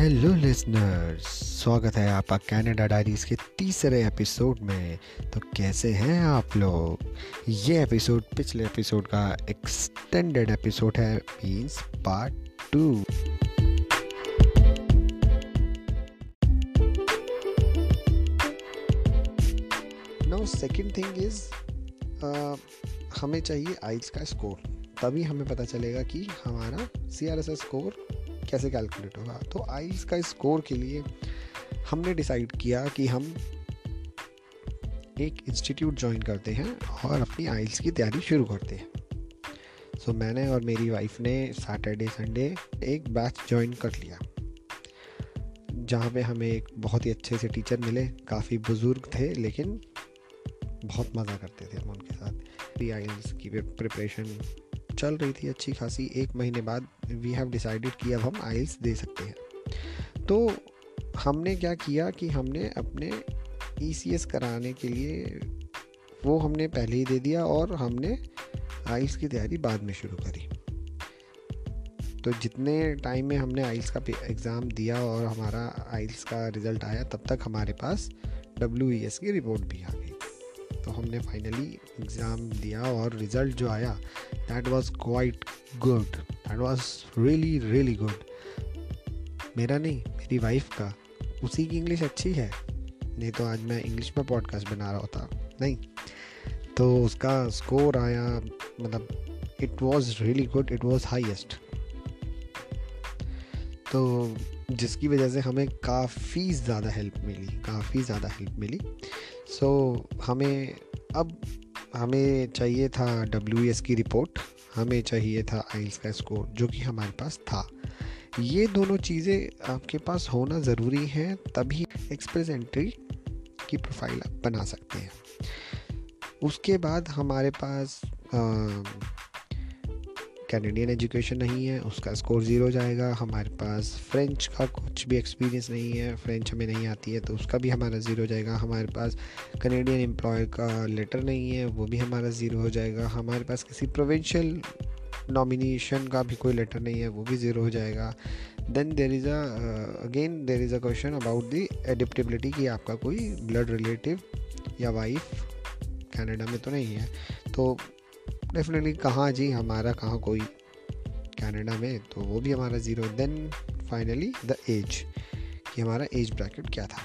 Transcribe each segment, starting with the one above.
Hello listeners स्वागत है आपका कनाडा डायरीज के तीसरे एपिसोड में। तो कैसे हैं आप लोग? ये एपिसोड पिछले एपिसोड का एक्सटेंडेड एपिसोड है means part two no second thing is हमें चाहिए आइल्स का स्कोर तभी हमें पता चलेगा कि हमारा C R S S score कैसे कैलकुलेट होगा? तो आइल्स का स्कोर के लिए हमने डिसाइड किया कि हम एक इंस्टीट्यूट ज्वाइन करते हैं और अपनी आइल्स की तैयारी शुरू करते हैं। सो so, मैंने और मेरी वाइफ ने सैटरडे संडे एक बैच ज्वाइन कर लिया जहाँ पे हमें एक बहुत ही अच्छे से टीचर मिले। काफ़ी बुज़ुर्ग थे लेकिन बहुत मज़ा करते थे हम उनके साथ। आइल्स की प्रिपरेशन चल रही थी अच्छी खासी, एक महीने बाद वी हैव डिसाइडेड कि अब हम आइल्स दे सकते हैं। तो हमने क्या किया कि हमने अपने ई e कराने के लिए वो हमने पहले ही दे दिया और हमने आइल्स की तैयारी बाद में शुरू करी। तो जितने टाइम में हमने आइल्स का एग्ज़ाम दिया और हमारा आइल्स का रिज़ल्ट आया, तब तक हमारे पास डब्ल्यू e की रिपोर्ट भी आ गई। तो हमने फाइनली एग्ज़ाम दिया और रिज़ल्ट जो आया that was quite good that was really really good मेरा नहीं, मेरी वाइफ का। उसी की इंग्लिश अच्छी है। नहीं तो आज मैं इंग्लिश में पॉडकास्ट बना रहा होता। नहीं। तो उसका स्कोर आया मतलब it was really good it was highest तो जिसकी वजह से हमें काफ़ी ज़्यादा हेल्प मिली, काफ़ी ज़्यादा हेल्प मिली। सो so, हमें अब हमें चाहिए था डब्ल्यू की रिपोर्ट हमें चाहिए था आइल्स का स्कोर जो कि हमारे पास था। ये दोनों चीज़ें आपके पास होना ज़रूरी है तभी एक्सप्रेस एंट्री की प्रोफ़ाइल आप बना सकते हैं। उसके बाद हमारे पास आ, कैनेडियन एजुकेशन नहीं है, उसका स्कोर ज़ीरो जाएगा। हमारे पास फ्रेंच का कुछ भी एक्सपीरियंस नहीं है फ्रेंच हमें नहीं आती है तो उसका भी हमारा ज़ीरो जाएगा। हमारे पास कैनेडियन एम्प्लॉयर का लेटर नहीं है, वो भी हमारा ज़ीरो हो जाएगा। हमारे पास किसी प्रोविंशियल नॉमिनेशन का भी कोई लेटर नहीं है, वो भी ज़ीरो हो जाएगा। Then there is a again there is a question about the adaptability कि आपका कोई ब्लड रिलेटिव या वाइफ कनाडा में तो नहीं है। तो डेफिनेटली कहाँ जी, हमारा कहाँ कोई कनाडा में तो वो भी हमारा zero then finally the age कि हमारा एज ब्रैकेट क्या था?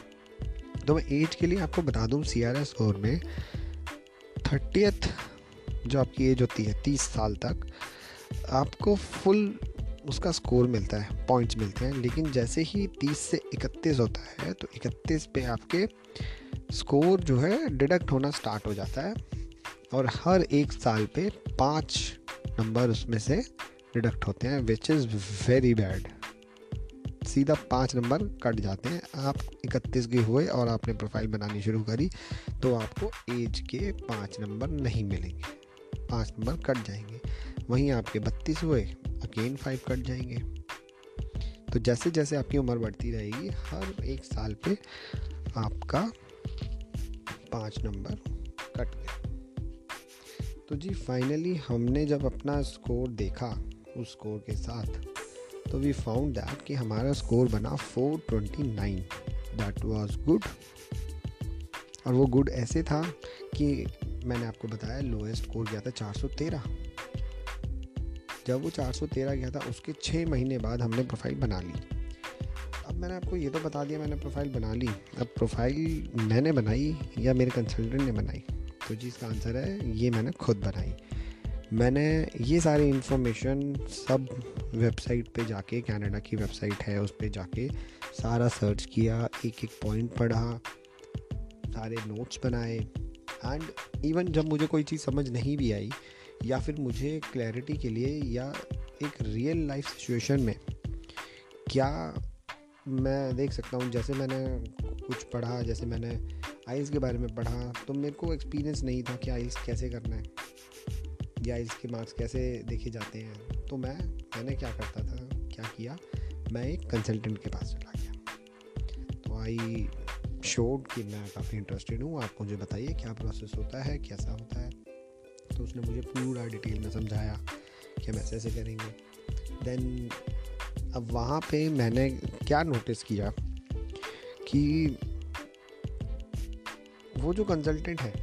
तो मैं एज के लिए आपको बता दूँ सी आर एस स्कोर में थर्टियथ जो आपकी एज होती है, तीस साल तक, आपको फुल उसका स्कोर मिलता है पॉइंट्स मिलते हैं, लेकिन जैसे ही तीस से इकतीस होता है तो इकतीस पे आपके स्कोर जो है डिडक्ट होना स्टार्ट हो जाता है। और हर एक साल पे पाँच नंबर उसमें से डिडक्ट होते हैं विच इज़ वेरी बैड सीधा पाँच नंबर कट जाते हैं। आप इकतीस के हुए और आपने प्रोफ़ाइल बनानी शुरू करी तो आपको एज के पाँच नंबर नहीं मिलेंगे। पाँच नंबर कट जाएँगे। वहीं आपके बत्तीस हुए अगेन फाइव कट जाएँगे। तो जैसे जैसे आपकी उम्र बढ़ती रहेगी हर एक साल पे आपका पाँच नंबर कट गया। तो जी फाइनली हमने जब अपना स्कोर देखा, उस स्कोर के साथ तो वी फाउंड दैट कि हमारा स्कोर बना 429 दैट वाज गुड और वो गुड ऐसे था कि मैंने आपको बताया लोएस्ट स्कोर गया था 413 जब वो 413 गया था, उसके छः महीने बाद हमने प्रोफ़ाइल बना ली. अब मैंने आपको ये तो बता दिया, मैंने प्रोफ़ाइल बना ली. अब प्रोफ़ाइल मैंने बनाई या मेरे कंसल्टेंट ने बनाई? तो जी इसका आंसर है, ये मैंने खुद बनाई। मैंने ये सारी इन्फॉर्मेशन सब वेबसाइट पे जाके कनाडा की वेबसाइट है, उस पर जाके सारा सर्च किया, एक एक पॉइंट पढ़ा, सारे नोट्स बनाए। एंड इवन जब मुझे कोई चीज़ समझ नहीं भी आई, या फिर मुझे क्लैरिटी के लिए, या एक रियल लाइफ सिचुएशन में, क्या मैं देख सकता हूँ, जैसे मैंने कुछ पढ़ा, जैसे मैंने आइल्स के बारे में पढ़ा तो मेरे को एक्सपीरियंस नहीं था कि आइल्स कैसे करना है, या आइल्स के मार्क्स कैसे देखे जाते हैं। तो मैं, मैंने क्या करता था, क्या किया, मैं एक कंसल्टेंट के पास चला गया। तो आई शोड कि मैं काफ़ी इंटरेस्टेड हूँ, आप मुझे बताइए क्या प्रोसेस होता है, कैसा होता है। तो उसने मुझे पूरा डिटेल में समझाया कि हम ऐसे ऐसे करेंगे। देन अब वहाँ पे मैंने क्या नोटिस किया कि वो जो कंसल्टेंट है,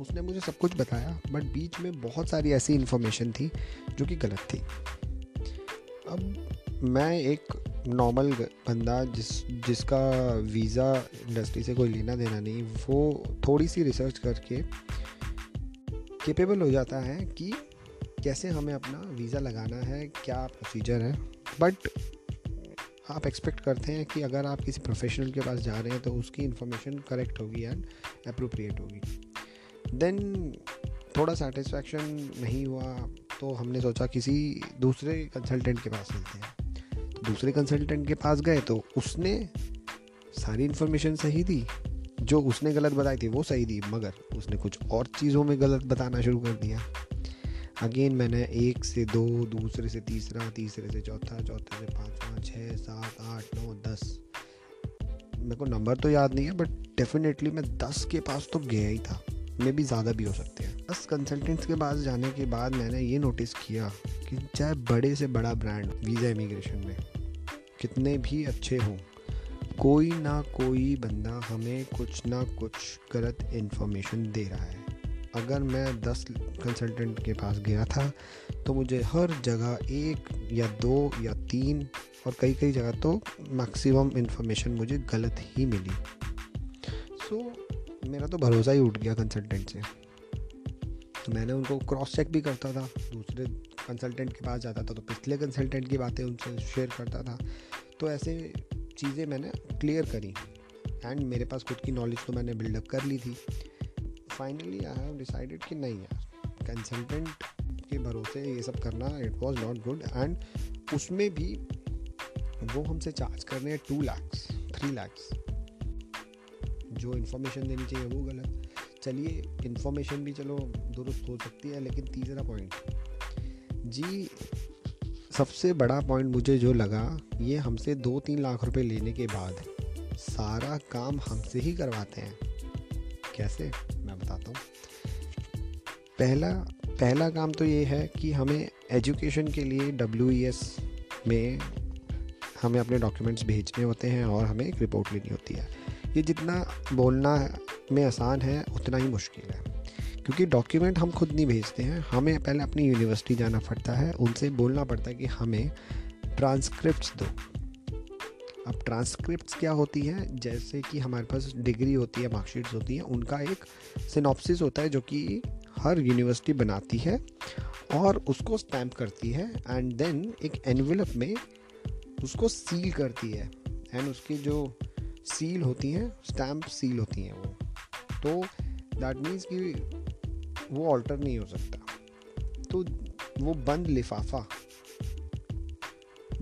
उसने मुझे सब कुछ बताया बट बीच में बहुत सारी ऐसी इन्फॉर्मेशन थी जो कि गलत थी। अब मैं एक नॉर्मल बंदा जिस, जिसका वीज़ा इंडस्ट्री से कोई लेना देना नहीं, वो थोड़ी सी रिसर्च करके केपेबल हो जाता है कि कैसे हमें अपना वीज़ा लगाना है, क्या प्रोसीजर है। बट आप एक्सपेक्ट करते हैं कि अगर आप किसी प्रोफेशनल के पास जा रहे हैं तो उसकी इन्फॉर्मेशन करेक्ट होगी एंड अप्रोप्रिएट होगी। देन थोड़ा सेटिस्फैक्शन नहीं हुआ तो हमने सोचा किसी दूसरे कंसल्टेंट के पास चलते हैं। तो दूसरे कंसल्टेंट के पास गए तो उसने सारी इन्फॉर्मेशन सही दी। जो उसने गलत बताई थी वो सही दी, मगर उसने कुछ और चीज़ों में गलत बताना शुरू कर दिया। अगेन मैंने एक से दो, दूसरे से तीसरा, तीसरे से चौथा, चौथे से पाँचवा छः सात, आठ, नौ, दस। मेरे को नंबर तो याद नहीं है बट डेफिनेटली मैं दस के पास तो गया ही था। मे भी ज़्यादा भी हो सकते हैं। दस कंसल्टेंट्स के पास जाने के बाद मैंने ये नोटिस किया कि चाहे बड़े से बड़ा ब्रांड वीज़ा इमिग्रेशन में, कितने भी अच्छे हों, कोई ना कोई बंदा हमें कुछ ना कुछ गलत इन्फॉर्मेशन दे रहा है। अगर मैं दस कंसल्टेंट के पास गया था तो मुझे हर जगह एक या दो या तीन और कई कई जगह तो मैक्सिमम इन्फॉर्मेशन मुझे गलत ही मिली। सो so, मेरा तो भरोसा ही उठ गया कंसल्टेंट से। तो मैंने उनको क्रॉस चेक भी करता था दूसरे कंसल्टेंट के पास जाता था तो पिछले कंसल्टेंट की बातें उनसे शेयर करता था। तो ऐसे चीज़ें मैंने क्लियर करी। एंड मेरे पास खुद की नॉलेज तो मैंने बिल्डअप कर ली थी। फाइनली आई हैव डिसाइडेड कि नहीं यार कंसल्टेंट के भरोसे ये सब करना it was not good and उसमें भी वो हमसे चार्ज कर रहे हैं टू लैक्स थ्री लैक्स जो इन्फॉर्मेशन देनी चाहिए वो गलत। चलिए इन्फॉर्मेशन भी चलो दुरुस्त हो सकती है, लेकिन तीसरा पॉइंट जी, सबसे बड़ा पॉइंट मुझे जो लगा, ये हमसे दो तीन लाख रुपए लेने के बाद सारा काम हमसे ही करवाते हैं। कैसे? बताता हूँ। पहला पहला काम तो ये है कि हमें एजुकेशन के लिए डब्ल्यू e में हमें अपने डॉक्यूमेंट्स भेजने होते हैं और हमें एक रिपोर्ट लेनी होती है। ये जितना बोलना में आसान है, उतना ही मुश्किल है। क्योंकि डॉक्यूमेंट हम खुद नहीं भेजते हैं, हमें पहले अपनी यूनिवर्सिटी जाना पड़ता है, उनसे बोलना पड़ता है कि हमें ट्रांसक्रिप्ट दो। अब ट्रांसक्रिप्ट क्या होती हैं? जैसे कि हमारे पास डिग्री होती है मार्कशीट्स होती हैं, उनका एक सिनॉप्सिस होता है जो कि हर यूनिवर्सिटी बनाती है और उसको स्टैम्प करती है एंड देन एक एनवेलप में उसको सील करती है एंड उसकी जो सील होती हैं स्टैम्प सील होती हैं वो। तो दैट मीन्स कि वो ऑल्टर नहीं हो सकता। तो वो बंद लिफाफा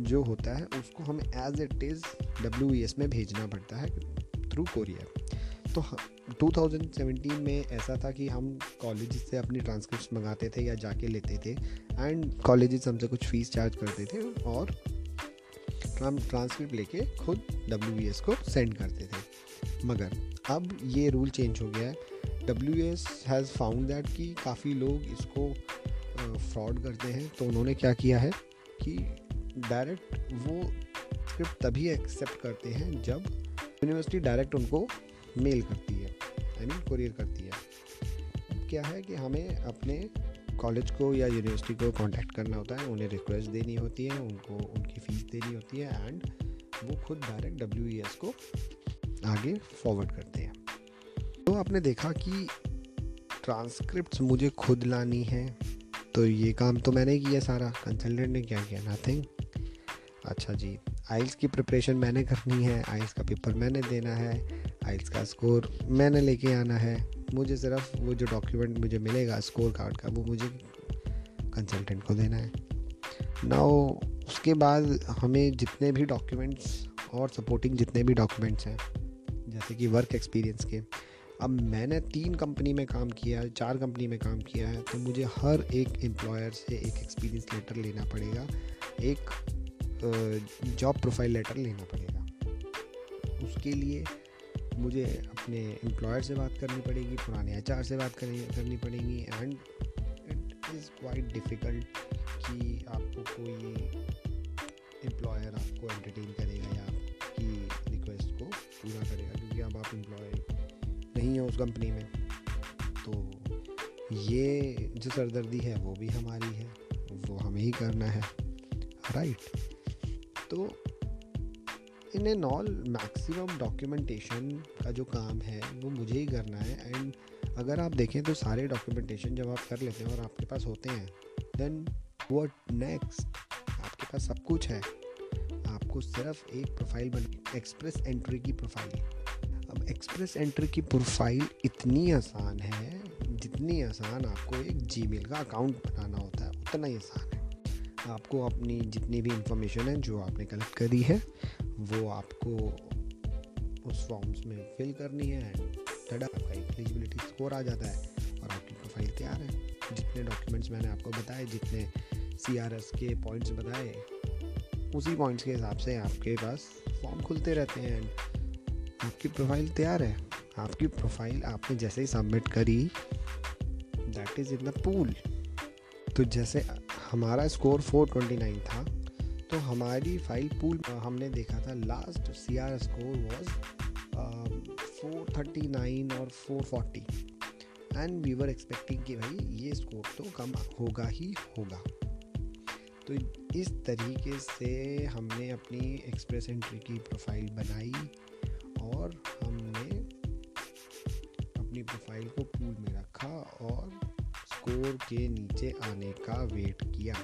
जो होता है, उसको हमें as it is W S में भेजना पड़ता है थ्रू कोरियर तो 2017 में ऐसा था कि हम कॉलेज से अपनी ट्रांसक्रिप्ट मंगाते थे या जाके लेते थे एंड कॉलेज हमसे कुछ फ़ीस चार्ज करते थे और हम ट्रांसक्रिप्ट लेके खुद डब्ल्यू को सेंड करते थे। मगर अब ये रूल चेंज हो गया है। W S has found that कि काफ़ी लोग इसको फ्रॉड करते हैं। तो उन्होंने क्या किया है कि डायरेक्ट वो स्क्रिप्ट तभी एक्सेप्ट करते हैं जब यूनिवर्सिटी डायरेक्ट उनको मेल करती है आई मीन कुरियर करती है। क्या है कि हमें अपने कॉलेज को या यूनिवर्सिटी को कांटेक्ट करना होता है, उन्हें रिक्वेस्ट देनी होती है, उनको उनकी फ़ीस देनी होती है एंड वो खुद डायरेक्ट डब्ल्यूईएस को आगे फॉरवर्ड करते हैं। तो आपने देखा कि ट्रांसक्रिप्ट मुझे खुद लानी है तो ये काम तो मैंने किया सारा। कंसल्टेंट ने क्या किया? नथिंग अच्छा जी, आइल्स की प्रिपरेशन मैंने करनी है, आइल्स का पेपर मैंने देना है, आइल्स का स्कोर मैंने लेके आना है। मुझे सिर्फ़ वो जो डॉक्यूमेंट मुझे मिलेगा, स्कोर कार्ड का, वो मुझे कंसल्टेंट को देना है। ना उसके बाद हमें जितने भी डॉक्यूमेंट्स और सपोर्टिंग जितने भी डॉक्यूमेंट्स हैं, जैसे कि वर्क एक्सपीरियंस के, अब मैंने तीन कंपनी में काम किया है चार कंपनी में काम किया है तो मुझे हर एक एम्प्लॉयर से एक एक्सपीरियंस लेटर लेना पड़ेगा। एक जॉब प्रोफ़ाइल लेटर लेना पड़ेगा। उसके लिए मुझे अपने एम्प्लॉयर से बात करनी पड़ेगी, पुराने एच से बात करनी पड़ेगी and it is quite difficult कि आपको कोई एम्प्लॉयर आपको एंटरटेन करेगा या आपकी रिक्वेस्ट को पूरा करेगा क्योंकि अब आप एम्प्लॉय नहीं हैं उस कंपनी में। तो ये जो सरदर्दी है वो भी हमारी है, वो हमें ही करना है। राइट तो in an all maximum documentation का जो काम है, वो मुझे ही करना है। एंड अगर आप देखें तो सारे डॉक्यूमेंटेशन जब आप कर लेते हैं और आपके पास होते हैं देन वट नेक्स्ट आपके पास सब कुछ है। आपको सिर्फ़ एक प्रोफ़ाइल बन एक्सप्रेस एंट्री की प्रोफ़ाइल अब एक्सप्रेस एंट्री की प्रोफ़ाइल इतनी आसान है, जितनी आसान आपको एक जी का अकाउंट बनाना होता है, उतना ही आसान है। आपको अपनी जितनी भी इंफॉर्मेशन है, जो आपने कलेक्ट करी है, वो आपको उस फॉर्म्स में फिल करनी है एंड आपका एलिजिबिलिटी स्कोर आ जाता है और आपकी प्रोफ़ाइल तैयार है। जितने डॉक्यूमेंट्स मैंने आपको बताए, जितने सीआरएस के पॉइंट्स बताए, उसी पॉइंट्स के हिसाब से आपके पास फॉर्म खुलते रहते हैं आपकी प्रोफ़ाइल तैयार है। आपकी प्रोफ़ाइल आपने जैसे ही सबमिट करी that is in the pool तो जैसे हमारा स्कोर 429 था तो हमारी फ़ाइल पूल हमने देखा था last C R score was four thirty nine और four forty and we were expecting कि भाई ये स्कोर तो कम होगा ही होगा. तो इस तरीके से हमने अपनी एक्सप्रेस एंट्री की प्रोफ़ाइल बनाई। के नीचे आने का वेट किया,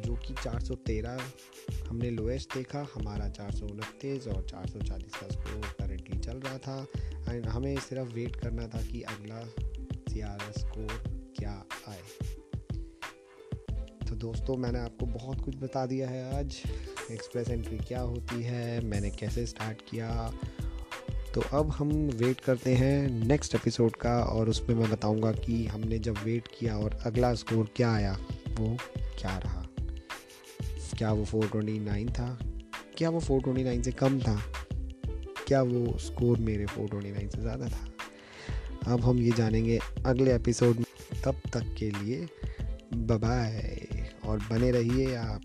जो कि 413 हमने लोएस्ट देखा। हमारा चार सौ उनतीस और चार सौ चालीस का स्कोर करेंटली चल रहा था। एंड हमें सिर्फ़ वेट करना था कि अगला सी स्कोर क्या आए। तो दोस्तों, मैंने आपको बहुत कुछ बता दिया है आज। एक्सप्रेस एंट्री क्या होती है? मैंने कैसे स्टार्ट किया? तो अब हम वेट करते हैं नेक्स्ट एपिसोड का और उसमें मैं बताऊँगा कि हमने जब वेट किया और अगला स्कोर क्या आया, वो क्या रहा। क्या वो 429 था? क्या वो 429 से कम था? क्या वो स्कोर मेरे 429 से ज़्यादा था? अब हम ये जानेंगे अगले एपिसोड में। तब तक के लिए बाय और बने रहिए आप।